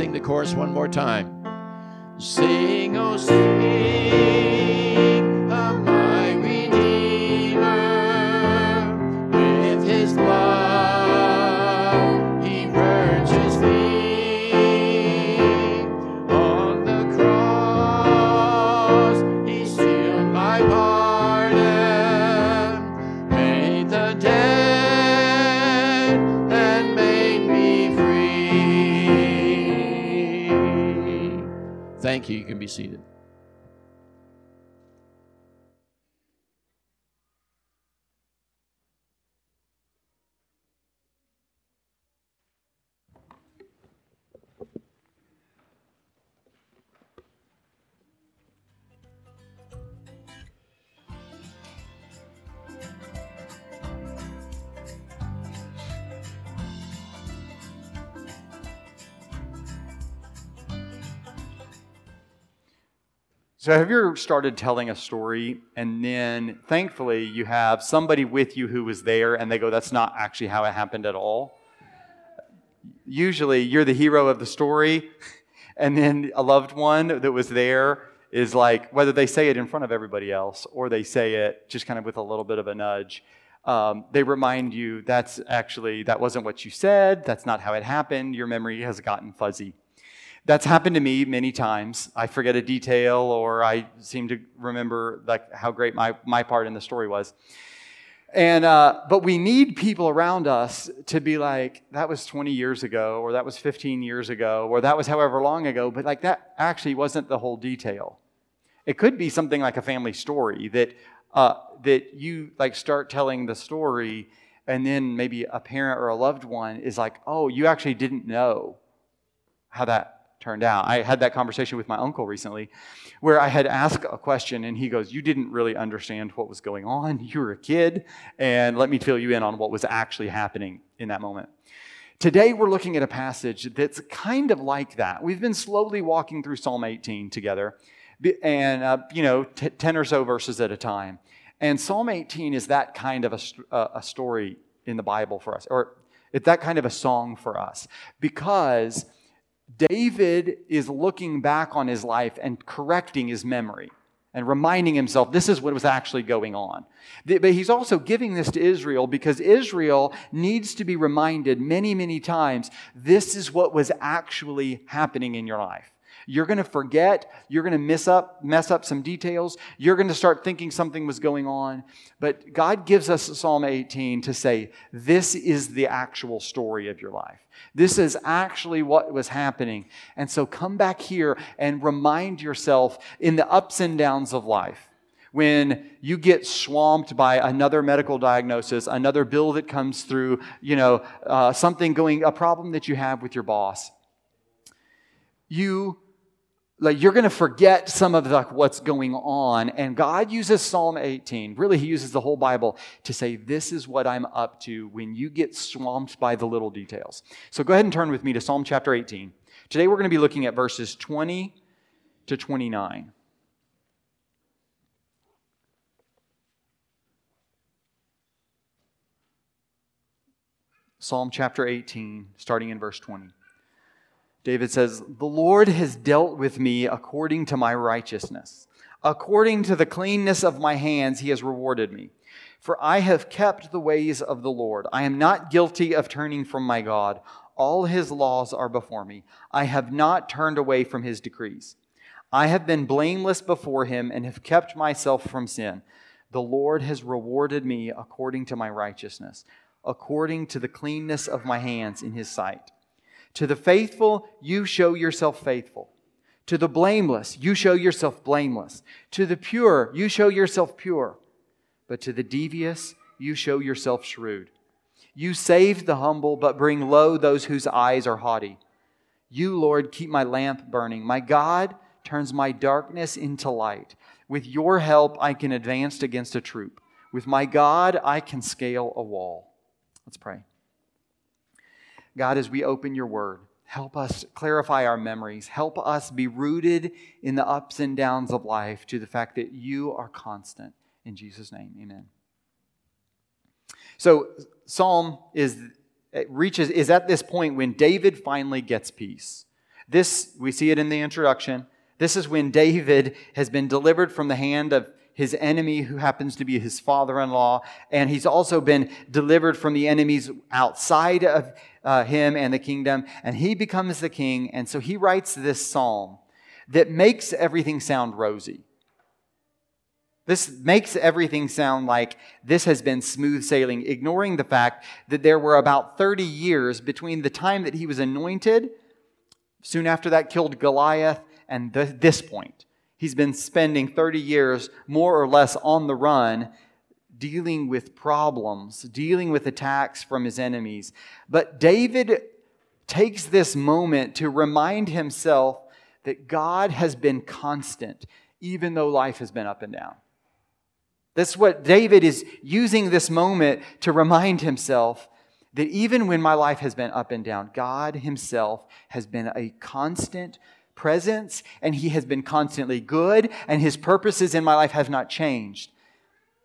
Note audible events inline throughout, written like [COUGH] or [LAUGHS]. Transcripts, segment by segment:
sing the chorus one more time. Sing, oh, sing can be seated. So, have you started telling a story and then thankfully you have somebody with you who was there and they go, that's not actually how it happened at all? Usually you're the hero of the story, [LAUGHS] and then a loved one that was there is like, whether they say it in front of everybody else or they say it just kind of with a little bit of a nudge, um, they remind you that's actually, that wasn't what you said, that's not how it happened, your memory has gotten fuzzy. That's happened to me many times. I forget a detail or I seem to remember like how great my, my part in the story was. And, uh, but we need people around us to be like, that was 20 years ago, or that was 15 years ago, or that was however long ago, but like that actually wasn't the whole detail. It could be something like a family story that, uh, that you like start telling the story, and then maybe a parent or a loved one is like, oh, you actually didn't know how that turned out. I had that conversation with my uncle recently where I had asked a question and he goes, You didn't really understand what was going on. You were a kid, and let me fill you in on what was actually happening in that moment. Today, we're looking at a passage that's kind of like that. We've been slowly walking through Psalm 18 together, and, uh, you know, t- 10 or so verses at a time. And Psalm 18 is that kind of a, uh, a story in the Bible for us, or it's that kind of a song for us, because David is looking back on his life and correcting his memory and reminding himself this is what was actually going on. But he's also giving this to Israel because Israel needs to be reminded many, many times this is what was actually happening in your life. You're going to forget. You're going to miss up, mess up some details. You're going to start thinking something was going on. But God gives us Psalm 18 to say, this is the actual story of your life. This is actually what was happening. And so come back here and remind yourself in the ups and downs of life when you get swamped by another medical diagnosis, another bill that comes through, you know, uh, something going, a problem that you have with your boss, you like you're going to forget some of the, what's going on. And god uses psalm 18 really he uses the whole bible to say this is what i'm up to when you get swamped by the little details. So go ahead and turn with me to psalm chapter 18 today we're going to be looking at verses 20 to 29 psalm chapter 18 starting in verse 20 David says, The Lord has dealt with me according to my righteousness. According to the cleanness of my hands, he has rewarded me. For I have kept the ways of the Lord. I am not guilty of turning from my God. All his laws are before me. I have not turned away from his decrees. I have been blameless before him and have kept myself from sin. The Lord has rewarded me according to my righteousness, according to the cleanness of my hands in his sight. To the faithful, you show yourself faithful. To the blameless, you show yourself blameless. To the pure, you show yourself pure. But to the devious, you show yourself shrewd. You save the humble, but bring low those whose eyes are haughty. You, Lord, keep my lamp burning. My God turns my darkness into light. With your help, I can advance against a troop. With my God, I can scale a wall. Let's pray. God, as we open your word, help us clarify our memories. Help us be rooted in the ups and downs of life to the fact that you are constant. In Jesus' name, amen. So, Psalm is reaches is at this point when David finally gets peace. This, we see it in the introduction. This is when David has been delivered from the hand of his enemy, who happens to be his father in law, and he's also been delivered from the enemies outside of uh, him and the kingdom, and he becomes the king. And so he writes this psalm that makes everything sound rosy. This makes everything sound like this has been smooth sailing, ignoring the fact that there were about 30 years between the time that he was anointed, soon after that killed Goliath, and this point. He's been spending 30 years more or less on the run, dealing with problems, dealing with attacks from his enemies. But David takes this moment to remind himself that God has been constant, even though life has been up and down. That's what David is using this moment to remind himself that even when my life has been up and down, God Himself has been a constant presence and He has been constantly good and His purposes in my life have not changed.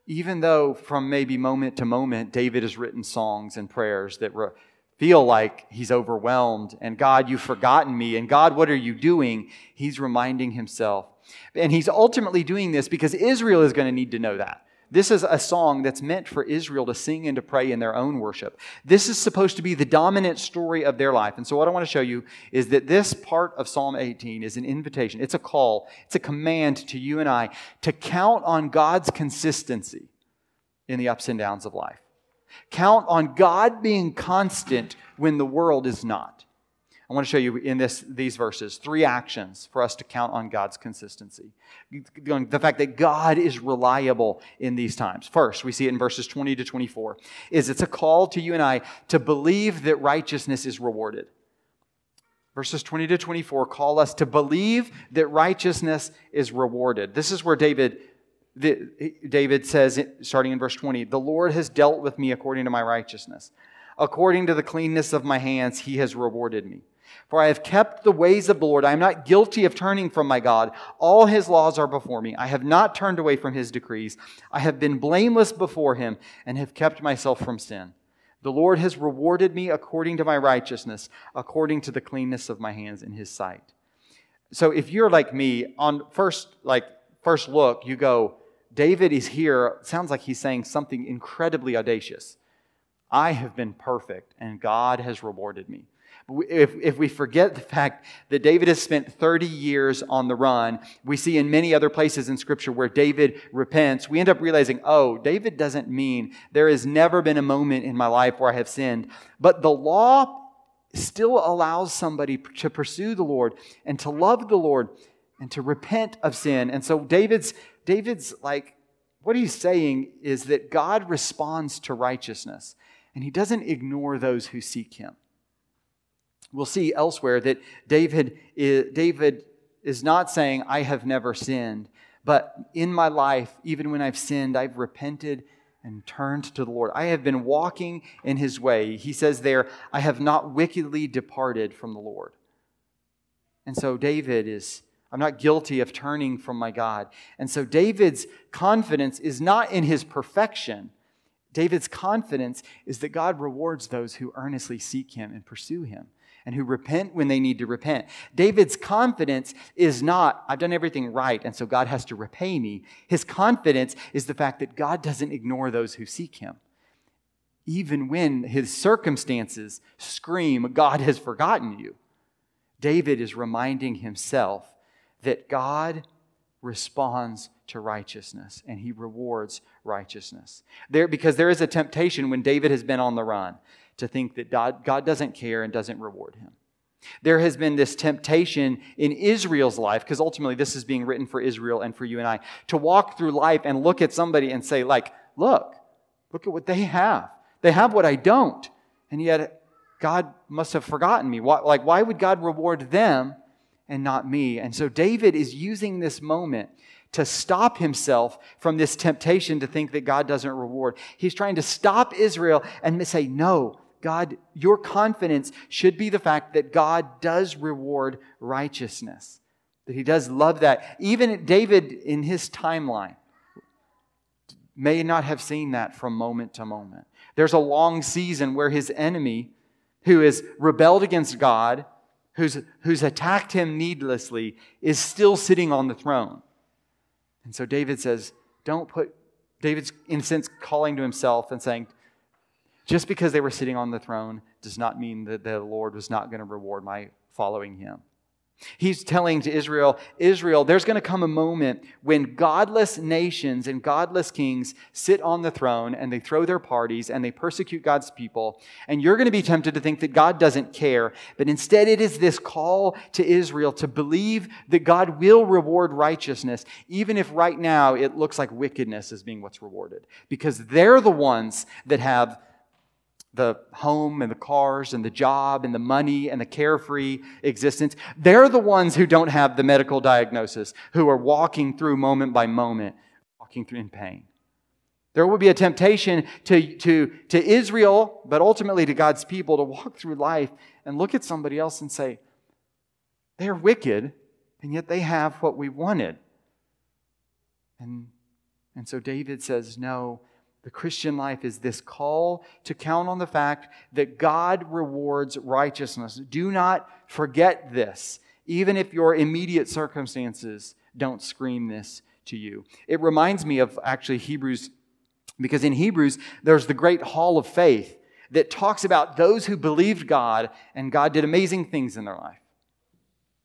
Even though from maybe moment to moment, David has written songs and prayers that re- feel like he's overwhelmed and God, you've forgotten me and God, what are you doing? He's reminding himself and he's ultimately doing this because Israel is going to need to know that. This is a song that's meant for Israel to sing and to pray in their own worship. This is supposed to be the dominant story of their life. And so, what I want to show you is that this part of Psalm 18 is an invitation, it's a call, it's a command to you and I to count on God's consistency in the ups and downs of life. Count on God being constant when the world is not. I want to show you in this, these verses three actions for us to count on God's consistency. The fact that God is reliable in these times. First, we see it in verses 20 to 24, is it's a call to you and I to believe that righteousness is rewarded. Verses 20 to 24 call us to believe that righteousness is rewarded. This is where David David says, starting in verse 20, The Lord has dealt with me according to my righteousness. According to the cleanness of my hands, he has rewarded me. For I have kept the ways of the Lord. I am not guilty of turning from my God. All his laws are before me. I have not turned away from his decrees. I have been blameless before him and have kept myself from sin. The Lord has rewarded me according to my righteousness, according to the cleanness of my hands in his sight. So if you're like me, on first like first look, you go, David is here. Sounds like he's saying something incredibly audacious. I have been perfect, and God has rewarded me. If, if we forget the fact that David has spent 30 years on the run, we see in many other places in Scripture where David repents, we end up realizing, oh, David doesn't mean there has never been a moment in my life where I have sinned. But the law still allows somebody to pursue the Lord and to love the Lord and to repent of sin. And so David's, David's like, what he's saying is that God responds to righteousness and he doesn't ignore those who seek him. We'll see elsewhere that David is, David is not saying, I have never sinned, but in my life, even when I've sinned, I've repented and turned to the Lord. I have been walking in his way. He says there, I have not wickedly departed from the Lord. And so David is, I'm not guilty of turning from my God. And so David's confidence is not in his perfection. David's confidence is that God rewards those who earnestly seek him and pursue him and who repent when they need to repent. David's confidence is not, I've done everything right, and so God has to repay me. His confidence is the fact that God doesn't ignore those who seek him. Even when his circumstances scream, God has forgotten you, David is reminding himself that God responds to righteousness and he rewards righteousness. There, because there is a temptation when David has been on the run to think that God, God doesn't care and doesn't reward him. There has been this temptation in Israel's life, because ultimately this is being written for Israel and for you and I, to walk through life and look at somebody and say, like, look, look at what they have. They have what I don't. And yet God must have forgotten me. Why, like, why would God reward them and not me? And so David is using this moment to stop himself from this temptation to think that God doesn't reward. He's trying to stop Israel and say, no, God, your confidence should be the fact that God does reward righteousness, that he does love that. Even David in his timeline may not have seen that from moment to moment. There's a long season where his enemy, who has rebelled against God, who's, who's attacked him needlessly, is still sitting on the throne. And so David says, Don't put, David's in a sense calling to himself and saying, just because they were sitting on the throne does not mean that the Lord was not going to reward my following him. He's telling to Israel, Israel, there's going to come a moment when godless nations and godless kings sit on the throne and they throw their parties and they persecute God's people. And you're going to be tempted to think that God doesn't care. But instead, it is this call to Israel to believe that God will reward righteousness, even if right now it looks like wickedness is being what's rewarded. Because they're the ones that have the home and the cars and the job and the money and the carefree existence. They're the ones who don't have the medical diagnosis, who are walking through moment by moment, walking through in pain. There will be a temptation to, to, to Israel, but ultimately to God's people, to walk through life and look at somebody else and say, they're wicked, and yet they have what we wanted. And, and so David says, no, the Christian life is this call to count on the fact that God rewards righteousness. Do not forget this, even if your immediate circumstances don't scream this to you. It reminds me of actually Hebrews, because in Hebrews, there's the great hall of faith that talks about those who believed God and God did amazing things in their life.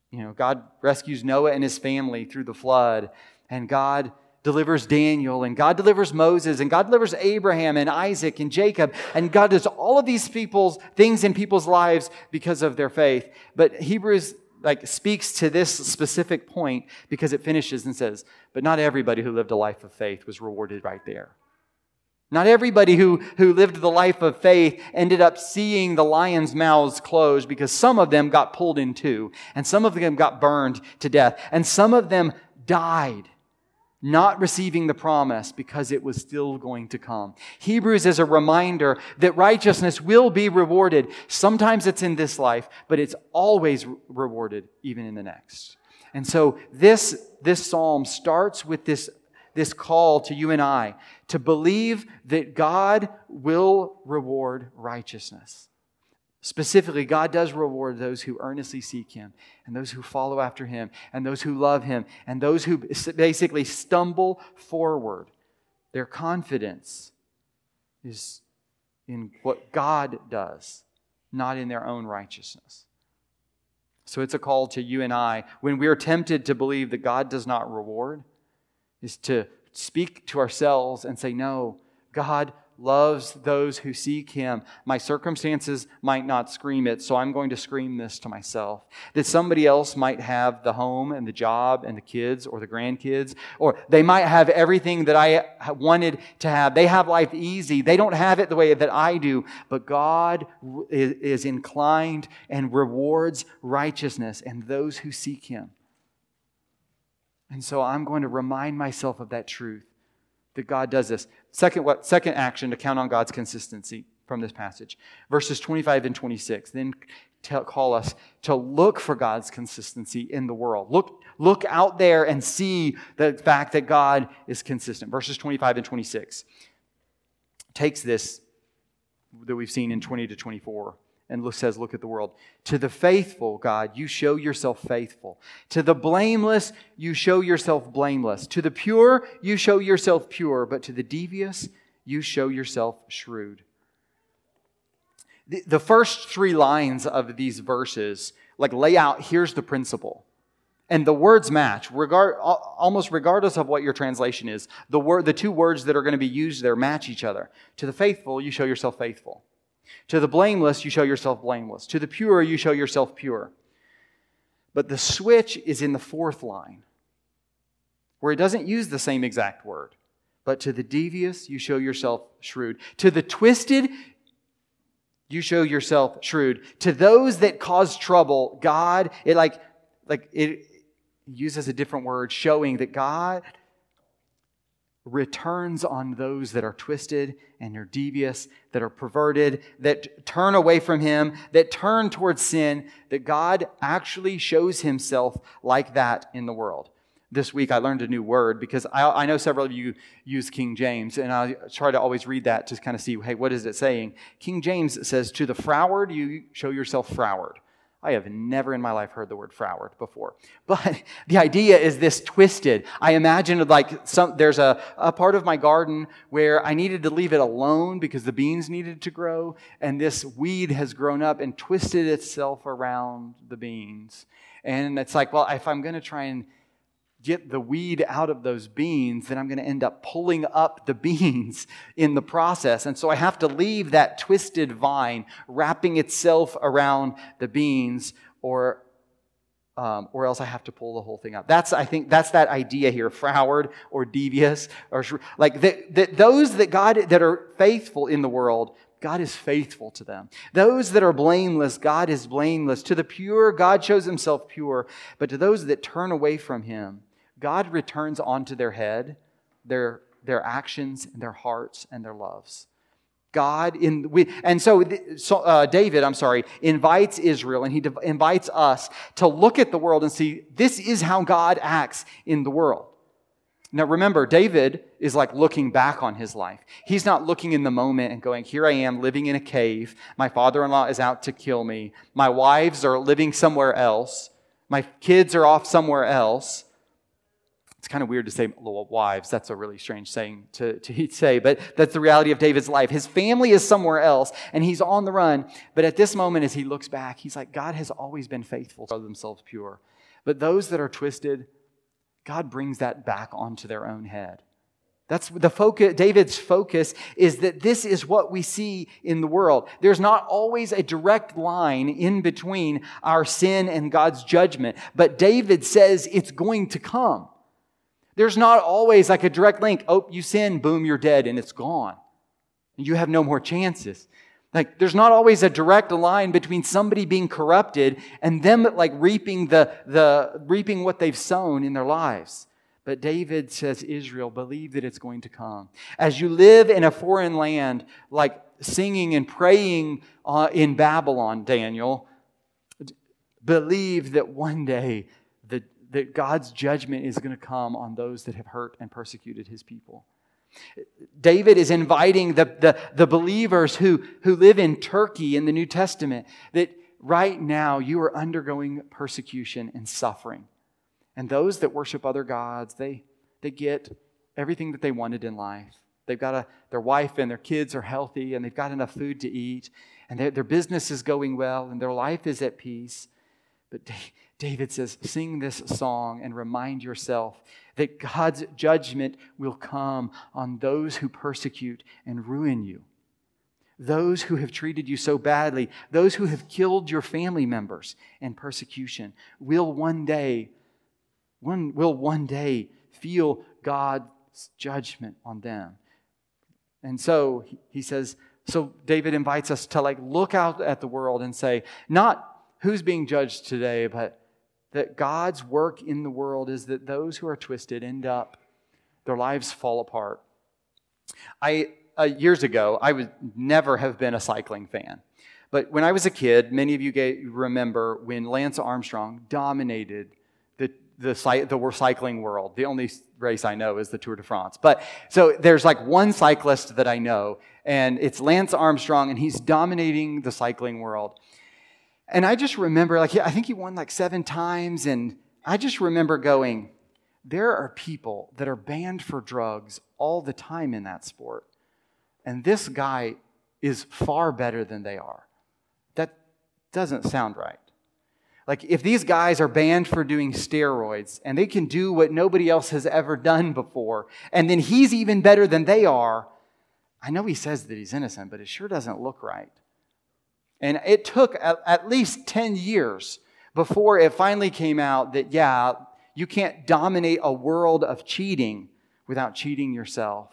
You know, God rescues Noah and his family through the flood, and God delivers Daniel, and God delivers Moses, and God delivers Abraham and Isaac and Jacob, and God does all of these people's things in people's lives because of their faith. But Hebrews like speaks to this specific point because it finishes and says, but not everybody who lived a life of faith was rewarded right there. Not everybody who, who lived the life of faith ended up seeing the lions' mouths closed because some of them got pulled in two, and some of them got burned to death, and some of them died not receiving the promise because it was still going to come. Hebrews is a reminder that righteousness will be rewarded. Sometimes it's in this life, but it's always rewarded even in the next. And so this, this psalm starts with this, this call to you and I to believe that God will reward righteousness. Specifically, God does reward those who earnestly seek Him, and those who follow after Him, and those who love Him, and those who basically stumble forward. Their confidence is in what God does, not in their own righteousness. So it's a call to you and I, when we are tempted to believe that God does not reward, is to speak to ourselves and say, No, God loves those who seek him. My circumstances might not scream it, so I'm going to scream this to myself. That somebody else might have the home and the job and the kids or the grandkids, or they might have everything that I wanted to have. They have life easy. They don't have it the way that I do, but God is inclined and rewards righteousness and those who seek him. And so I'm going to remind myself of that truth that God does this. Second, what, second action to count on God's consistency from this passage. Verses 25 and 26 then tell, call us to look for God's consistency in the world. Look, look out there and see the fact that God is consistent. Verses 25 and 26 takes this that we've seen in 20 to 24 and says, Look at the world. To the faithful, God, you show yourself faithful. To the blameless, you show yourself blameless. To the pure, you show yourself pure. But to the devious, you show yourself shrewd. The, first three lines of these verses, like lay out, here's the principle. And the words match, regard, almost regardless of what your translation is. The, word, the two words that are going to be used there match each other. To the faithful, you show yourself faithful. To the blameless, you show yourself blameless. To the pure, you show yourself pure. But the switch is in the fourth line, where it doesn't use the same exact word. But to the devious, you show yourself shrewd. To the twisted, you show yourself shrewd. To those that cause trouble, God, it like, like it uses a different word, showing that God returns on those that are twisted and are devious, that are perverted, that turn away from Him, that turn towards sin, that God actually shows Himself like that in the world. This week I learned a new word because I, I know several of you use King James, and I try to always read that to kind of see, hey, what is it saying? King James says, To the froward, you show yourself froward. I have never in my life heard the word froward before. [LAUGHS] But the idea is this twisted. I imagine like some, there's a, a part of my garden where I needed to leave it alone because the beans needed to grow, and this weed has grown up and twisted itself around the beans. And it's like, well, if I'm going to try and get the weed out of those beans, then I'm going to end up pulling up the [LAUGHS] beans in the process. And so I have to leave that twisted vine wrapping itself around the beans, or um, or else I have to pull the whole thing up. That's I think that's that idea here, froward or devious, or like that, that those that God that are faithful in the world. God is faithful to them. Those that are blameless, God is blameless. To the pure, God shows himself pure. But to those that turn away from him, God returns onto their head their, their actions and their hearts and their loves. God in we, and so, so uh, David, I'm sorry, invites Israel and he invites us to look at the world and see this is how God acts in the world. Now remember, David is like looking back on his life. He's not looking in the moment and going, Here I am living in a cave. My father in law is out to kill me. My wives are living somewhere else. My kids are off somewhere else. It's kind of weird to say wives. That's a really strange saying to, to [LAUGHS] say, but that's the reality of David's life. His family is somewhere else, and he's on the run. But at this moment, as he looks back, he's like, God has always been faithful to themselves pure. But those that are twisted, God brings that back onto their own head. That's the focus, David's focus is that this is what we see in the world. There's not always a direct line in between our sin and God's judgment, but David says it's going to come. There's not always like a direct link. Oh, you sin, boom, you're dead, and it's gone. You have no more chances. Like, there's not always a direct line between somebody being corrupted and them like reaping the, the reaping what they've sown in their lives. But David says, Israel, believe that it's going to come. As you live in a foreign land, like singing and praying uh, in Babylon, Daniel, believe that one day that God's judgment is going to come on those that have hurt and persecuted his people. David is inviting the, the, the, believers who, who live in Turkey in the New Testament that right now you are undergoing persecution and suffering. And those that worship other gods, they, they get everything that they wanted in life. They've got a, their wife and their kids are healthy and they've got enough food to eat and their, business is going well and their life is at peace. But David says, Sing this song and remind yourself that God's judgment will come on those who persecute and ruin you. Those who have treated you so badly, those who have killed your family members in persecution, will one day, one, will one day feel God's judgment on them. And so he says, so David invites us to like look out at the world and say, not who's being judged today, but that God's work in the world is that those who are twisted end up, their lives fall apart. I, uh, years ago, I would never have been a cycling fan. But when I was a kid, many of you remember when Lance Armstrong dominated the, the, the recycling world. The only race I know is the Tour de France. But so there's like one cyclist that I know, and it's Lance Armstrong, and he's dominating the cycling world. And I just remember, like, I think he won like seven times. And I just remember going, there are people that are banned for drugs all the time in that sport. And this guy is far better than they are. That doesn't sound right. Like, if these guys are banned for doing steroids and they can do what nobody else has ever done before, and then he's even better than they are, I know he says that he's innocent, but it sure doesn't look right. And it took at, at least 10 years before it finally came out that, yeah, you can't dominate a world of cheating without cheating yourself.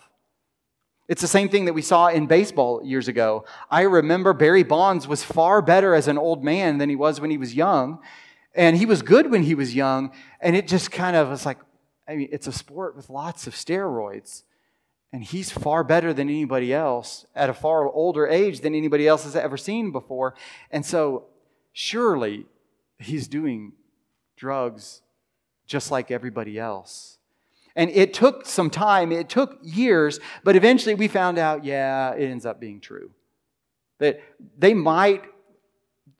It's the same thing that we saw in baseball years ago. I remember Barry Bonds was far better as an old man than he was when he was young. And he was good when he was young. And it just kind of was like, I mean, it's a sport with lots of steroids. And he's far better than anybody else at a far older age than anybody else has ever seen before. And so, surely, he's doing drugs just like everybody else. And it took some time, it took years, but eventually we found out yeah, it ends up being true. That they might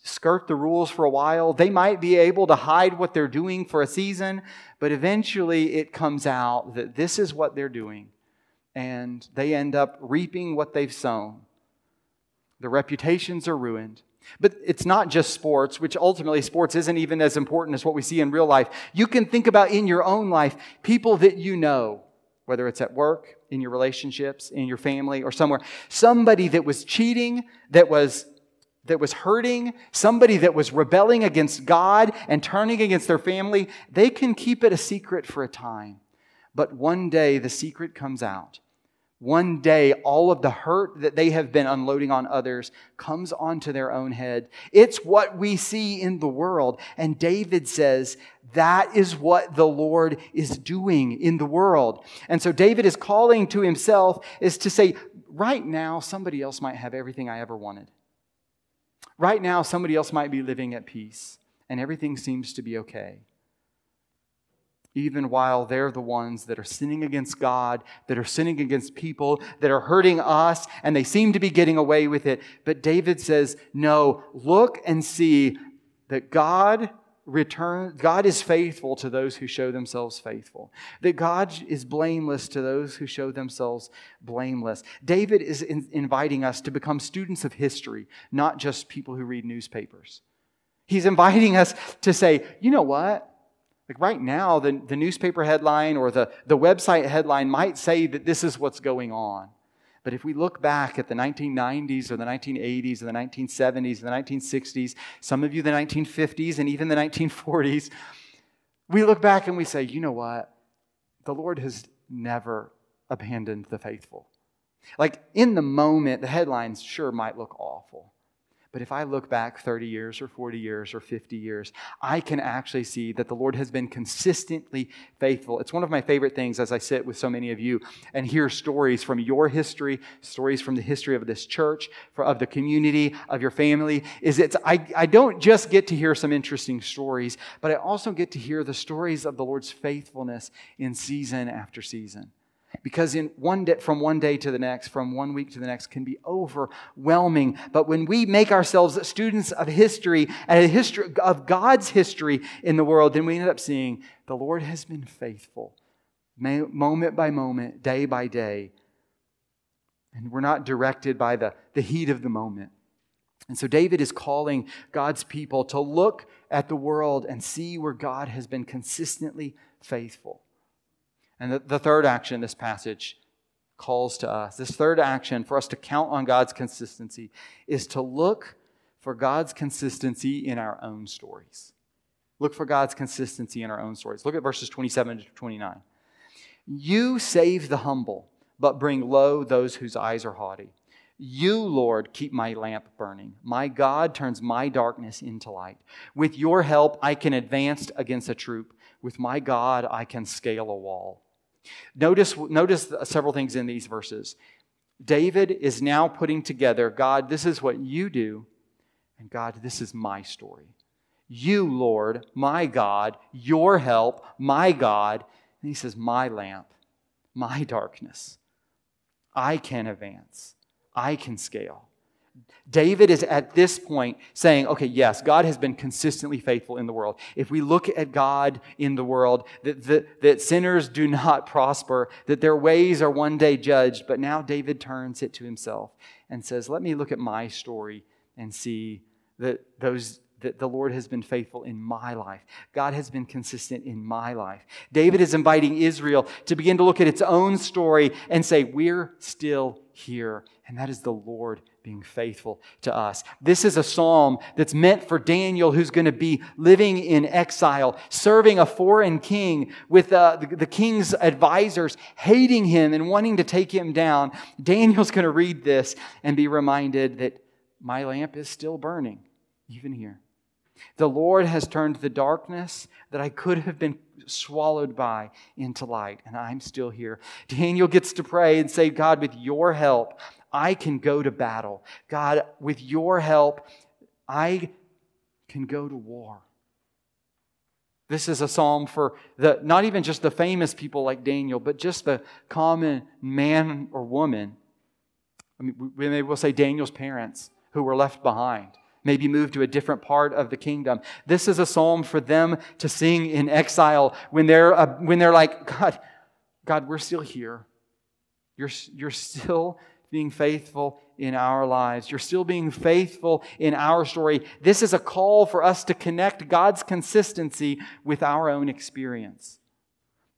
skirt the rules for a while. They might be able to hide what they're doing for a season, but eventually it comes out that this is what they're doing. And they end up reaping what they've sown. Their reputations are ruined. But it's not just sports, which ultimately sports isn't even as important as what we see in real life. You can think about in your own life people that you know, whether it's at work, in your relationships, in your family, or somewhere. Somebody that was cheating, that was that was hurting, somebody that was rebelling against God and turning against their family, they can keep it a secret for a time. But one day the secret comes out. One day, all of the hurt that they have been unloading on others comes onto their own head. It's what we see in the world. And David says that is what the Lord is doing in the world. And so David is calling to himself is to say, right now, somebody else might have everything I ever wanted. Right now, somebody else might be living at peace and everything seems to be okay even while they're the ones that are sinning against God, that are sinning against people, that are hurting us, and they seem to be getting away with it. But David says, No, look and see that God return God is faithful to those who show themselves faithful. That God is blameless to those who show themselves blameless. David is in, inviting us to become students of history, not just people who read newspapers. He's inviting us to say, you know what? Like right now, the, the newspaper headline or the, the website headline might say that this is what's going on. But if we look back at the 1990s or the 1980s or the 1970s, or the 1960s, some of you the 1950s and even the 1940s, we look back and we say, you know what? The Lord has never abandoned the faithful. Like in the moment, the headlines sure might look awful. But if I look back 30 years or 40 years or 50 years, I can actually see that the Lord has been consistently faithful. It's one of my favorite things as I sit with so many of you and hear stories from your history, stories from the history of this church, of the community, of your family, is it's I, I don't just get to hear some interesting stories, but I also get to hear the stories of the Lord's faithfulness in season after season. Because in one day, from one day to the next, from one week to the next, can be overwhelming. But when we make ourselves students of history and history of God's history in the world, then we end up seeing the Lord has been faithful, moment by moment, day by day. And we're not directed by the, the heat of the moment. And so David is calling God's people to look at the world and see where God has been consistently faithful. And the, the third action this passage calls to us. This third action for us to count on God's consistency is to look for God's consistency in our own stories. Look for God's consistency in our own stories. Look at verses 27 to 29. You save the humble, but bring low those whose eyes are haughty. You, Lord, keep my lamp burning. My God turns my darkness into light. With your help, I can advance against a troop. With my God, I can scale a wall. Notice, notice several things in these verses. David is now putting together God, this is what you do, and God, this is my story. You, Lord, my God, your help, my God. And he says, My lamp, my darkness. I can advance, I can scale. David is at this point saying, okay, yes, God has been consistently faithful in the world. If we look at God in the world, that, that, that, sinners do not prosper, that their ways are one day judged. But now David turns it to himself and says, let me look at my story and see that those that the Lord has been faithful in my life. God has been consistent in my life. David is inviting Israel to begin to look at its own story and say, We're still here. And that is the Lord being faithful to us. This is a psalm that's meant for Daniel, who's going to be living in exile, serving a foreign king with uh, the, the king's advisors hating him and wanting to take him down. Daniel's going to read this and be reminded that my lamp is still burning, even here. The Lord has turned the darkness that I could have been swallowed by into light, and I'm still here. Daniel gets to pray and say, God, with your help, I can go to battle. God, with your help, I can go to war. This is a psalm for the not even just the famous people like Daniel, but just the common man or woman. I mean, we may well say Daniel's parents who were left behind. Maybe move to a different part of the kingdom. This is a psalm for them to sing in exile when they're, uh, when they're like, God, God, we're still here. You're, you're still being faithful in our lives. You're still being faithful in our story. This is a call for us to connect God's consistency with our own experience.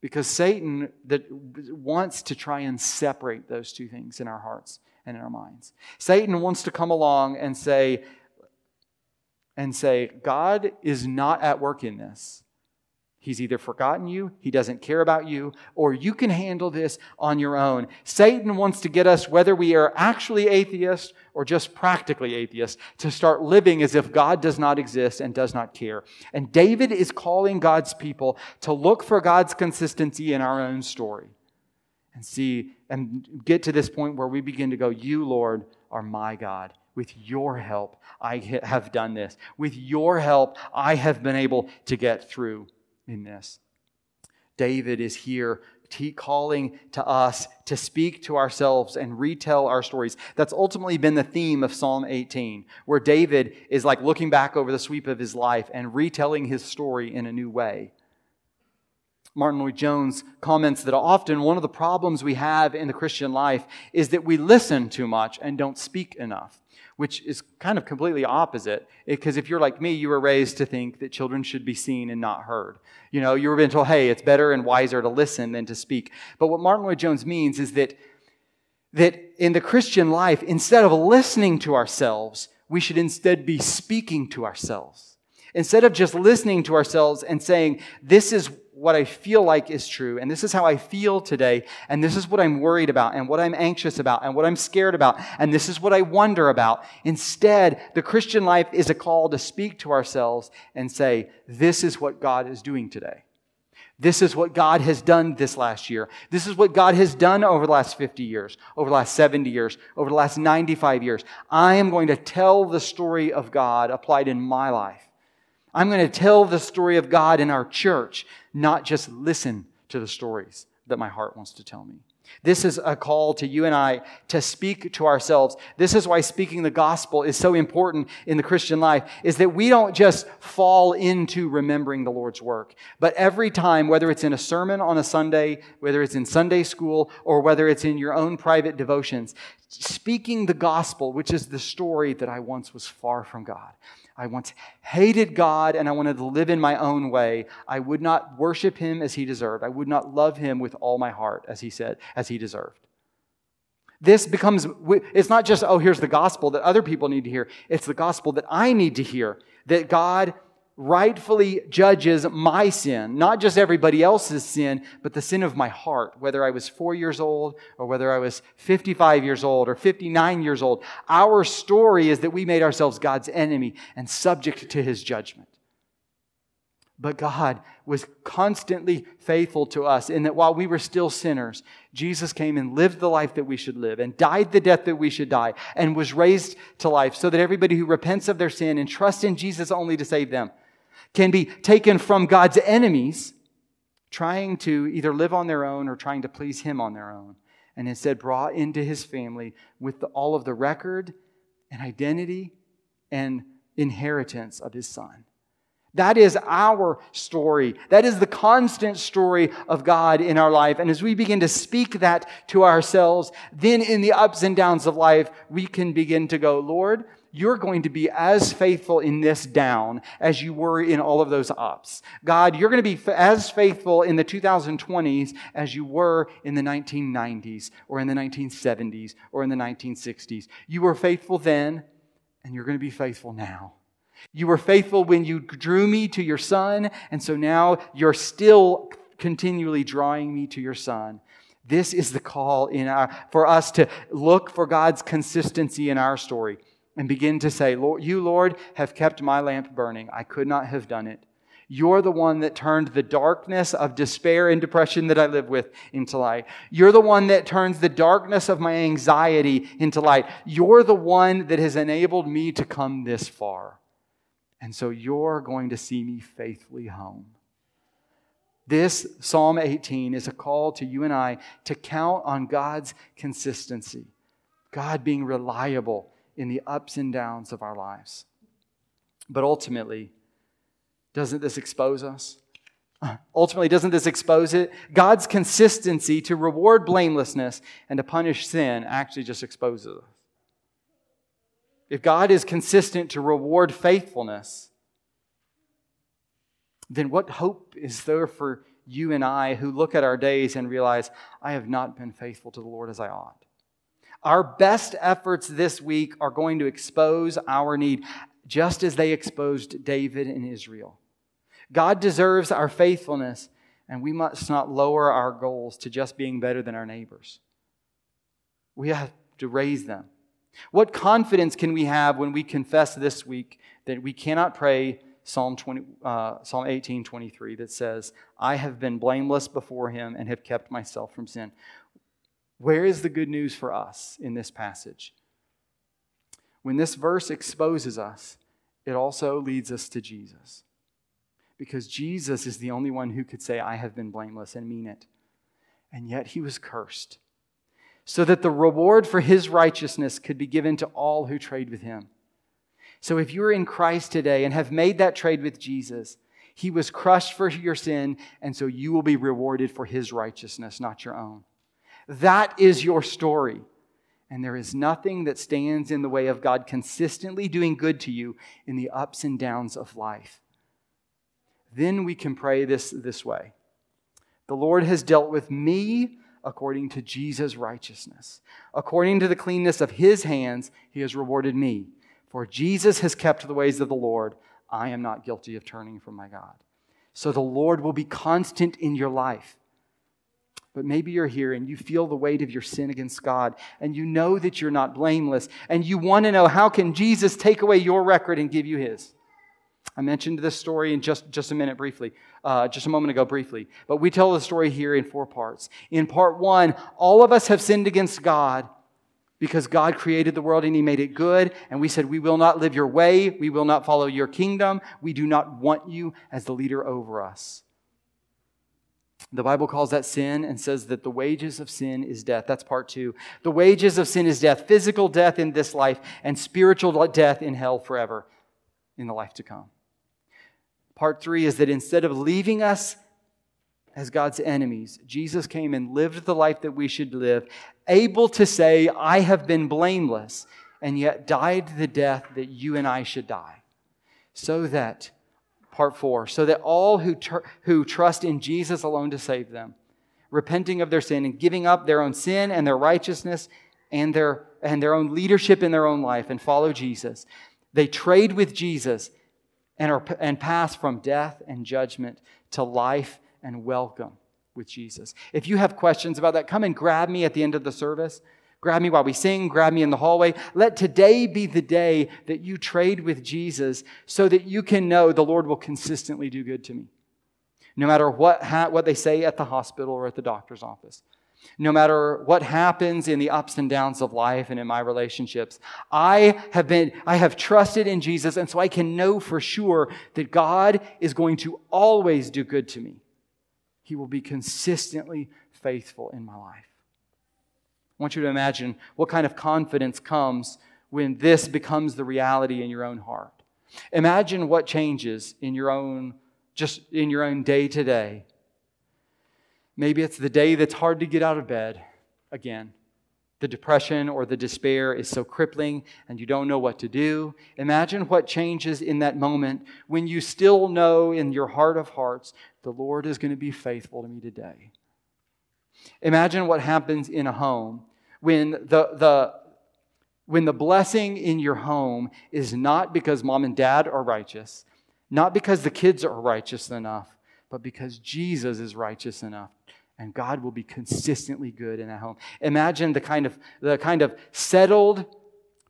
Because Satan that wants to try and separate those two things in our hearts and in our minds. Satan wants to come along and say, and say, God is not at work in this. He's either forgotten you, he doesn't care about you, or you can handle this on your own. Satan wants to get us, whether we are actually atheists or just practically atheists, to start living as if God does not exist and does not care. And David is calling God's people to look for God's consistency in our own story and see and get to this point where we begin to go, You, Lord, are my God. With your help, I have done this. With your help, I have been able to get through in this. David is here calling to us to speak to ourselves and retell our stories. That's ultimately been the theme of Psalm 18, where David is like looking back over the sweep of his life and retelling his story in a new way. Martyn Lloyd-Jones comments that often one of the problems we have in the Christian life is that we listen too much and don't speak enough which is kind of completely opposite. Because if you're like me, you were raised to think that children should be seen and not heard. You know, you were been told, hey, it's better and wiser to listen than to speak. But what Martyn Lloyd-Jones means is that, that in the Christian life, instead of listening to ourselves, we should instead be speaking to ourselves. Instead of just listening to ourselves and saying, this is what I feel like is true, and this is how I feel today, and this is what I'm worried about, and what I'm anxious about, and what I'm scared about, and this is what I wonder about. Instead, the Christian life is a call to speak to ourselves and say, This is what God is doing today. This is what God has done this last year. This is what God has done over the last 50 years, over the last 70 years, over the last 95 years. I am going to tell the story of God applied in my life. I'm going to tell the story of God in our church, not just listen to the stories that my heart wants to tell me. This is a call to you and I to speak to ourselves. This is why speaking the gospel is so important in the Christian life, is that we don't just fall into remembering the Lord's work, but every time, whether it's in a sermon on a Sunday, whether it's in Sunday school, or whether it's in your own private devotions, speaking the gospel, which is the story that I once was far from God. I once hated God and I wanted to live in my own way. I would not worship him as he deserved. I would not love him with all my heart, as he said, as he deserved. This becomes, it's not just, oh, here's the gospel that other people need to hear. It's the gospel that I need to hear that God rightfully judges my sin, not just everybody else's sin, but the sin of my heart, whether I was four years old or whether I was 55 years old or 59 years old. Our story is that we made ourselves God's enemy and subject to his judgment. But God was constantly faithful to us in that while we were still sinners, Jesus came and lived the life that we should live and died the death that we should die and was raised to life so that everybody who repents of their sin and trusts in Jesus only to save them can be taken from God's enemies, trying to either live on their own or trying to please Him on their own, and instead brought into His family with the, all of the record and identity and inheritance of His Son. That is our story. That is the constant story of God in our life. And as we begin to speak that to ourselves, then in the ups and downs of life, we can begin to go, Lord, you're going to be as faithful in this down as you were in all of those ups. God, you're going to be as faithful in the 2020s as you were in the 1990s or in the 1970s or in the 1960s. You were faithful then, and you're going to be faithful now. You were faithful when you drew me to your son, and so now you're still continually drawing me to your son. This is the call in our, for us to look for God's consistency in our story and begin to say, Lord, You, Lord, have kept my lamp burning. I could not have done it. You're the one that turned the darkness of despair and depression that I live with into light. You're the one that turns the darkness of my anxiety into light. You're the one that has enabled me to come this far. And so you're going to see me faithfully home. This Psalm 18 is a call to you and I to count on God's consistency, God being reliable in the ups and downs of our lives. But ultimately, doesn't this expose us? [LAUGHS] Ultimately, doesn't this expose it? God's consistency to reward blamelessness and to punish sin actually just exposes us. If God is consistent to reward faithfulness, then what hope is there for you and I who look at our days and realize, I have not been faithful to the Lord as I ought? Our best efforts this week are going to expose our need, just as they exposed David and Israel. God deserves our faithfulness, and we must not lower our goals to just being better than our neighbors. We have to raise them. What confidence can we have when we confess this week that we cannot pray Psalm, 20, uh, Psalm 18, 23, that says, I have been blameless before him and have kept myself from sin? Where is the good news for us in this passage? When this verse exposes us, it also leads us to Jesus because Jesus is the only one who could say, I have been blameless and mean it. And yet he was cursed, so that the reward for his righteousness could be given to all who trade with him. So if you're in Christ today and have made that trade with Jesus, he was crushed for your sin, and so you will be rewarded for his righteousness, not your own. That is your story. And there is nothing that stands in the way of God consistently doing good to you in the ups and downs of life then we can pray this this way The Lord has dealt with me according to Jesus' righteousness. According to the cleanness of his hands, he has rewarded me. For Jesus has kept the ways of the Lord. I am not guilty of turning from my God. So the Lord will be constant in your life. But maybe you're here and you feel the weight of your sin against God and you know that you're not blameless and you want to know how can Jesus take away your record and give you his? I mentioned this story in just, just a minute briefly, uh, just a moment ago briefly. But we tell the story here in four parts. In part one, all of us have sinned against God because God created the world and He made it good. And we said, We will not live your way. We will not follow your kingdom. We do not want you as the leader over us. The Bible calls that sin and says that the wages of sin is death. That's part two. The wages of sin is death, physical death in this life, and spiritual death in hell forever in the life to come. Part three is that instead of leaving us as God's enemies, Jesus came and lived the life that we should live, able to say, I have been blameless, and yet died the death that you and I should die. So that, part four, so that all who, tr- who trust in Jesus alone to save them, repenting of their sin and giving up their own sin and their righteousness and their, and their own leadership in their own life and follow Jesus, they trade with Jesus and, are, and pass from death and judgment to life and welcome with Jesus. If you have questions about that, come and grab me at the end of the service. Grab me while we sing, grab me in the hallway. Let today be the day that you trade with Jesus so that you can know the Lord will consistently do good to me. No matter what, ha- what they say at the hospital or at the doctor's office no matter what happens in the ups and downs of life and in my relationships i have been i have trusted in jesus and so i can know for sure that god is going to always do good to me he will be consistently faithful in my life i want you to imagine what kind of confidence comes when this becomes the reality in your own heart imagine what changes in your own just in your own day to day Maybe it's the day that's hard to get out of bed again. The depression or the despair is so crippling and you don't know what to do. Imagine what changes in that moment when you still know in your heart of hearts, the Lord is going to be faithful to me today. Imagine what happens in a home when the, the, when the blessing in your home is not because mom and dad are righteous, not because the kids are righteous enough, but because Jesus is righteous enough and God will be consistently good in that home. Imagine the kind of the kind of settled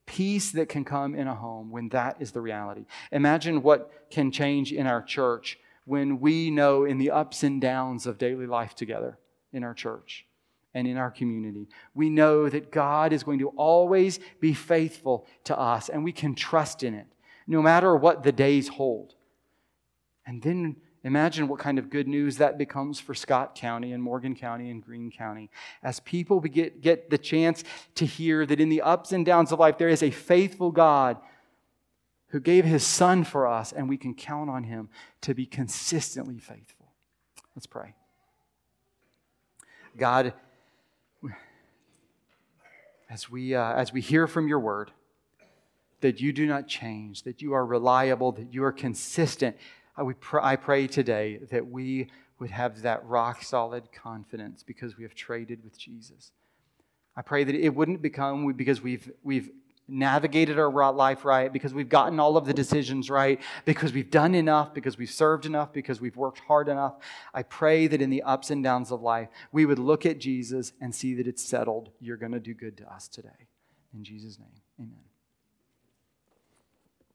peace that can come in a home when that is the reality. Imagine what can change in our church when we know in the ups and downs of daily life together in our church and in our community. We know that God is going to always be faithful to us and we can trust in it no matter what the days hold. And then Imagine what kind of good news that becomes for Scott County and Morgan County and Greene County as people get, get the chance to hear that in the ups and downs of life, there is a faithful God who gave his son for us, and we can count on him to be consistently faithful. Let's pray. God, as we, uh, as we hear from your word, that you do not change, that you are reliable, that you are consistent, I, pr- I pray today that we would have that rock solid confidence because we have traded with Jesus. I pray that it wouldn't become because we've, we've navigated our life right, because we've gotten all of the decisions right, because we've done enough, because we've served enough, because we've worked hard enough. I pray that in the ups and downs of life, we would look at Jesus and see that it's settled. You're going to do good to us today. In Jesus' name, amen.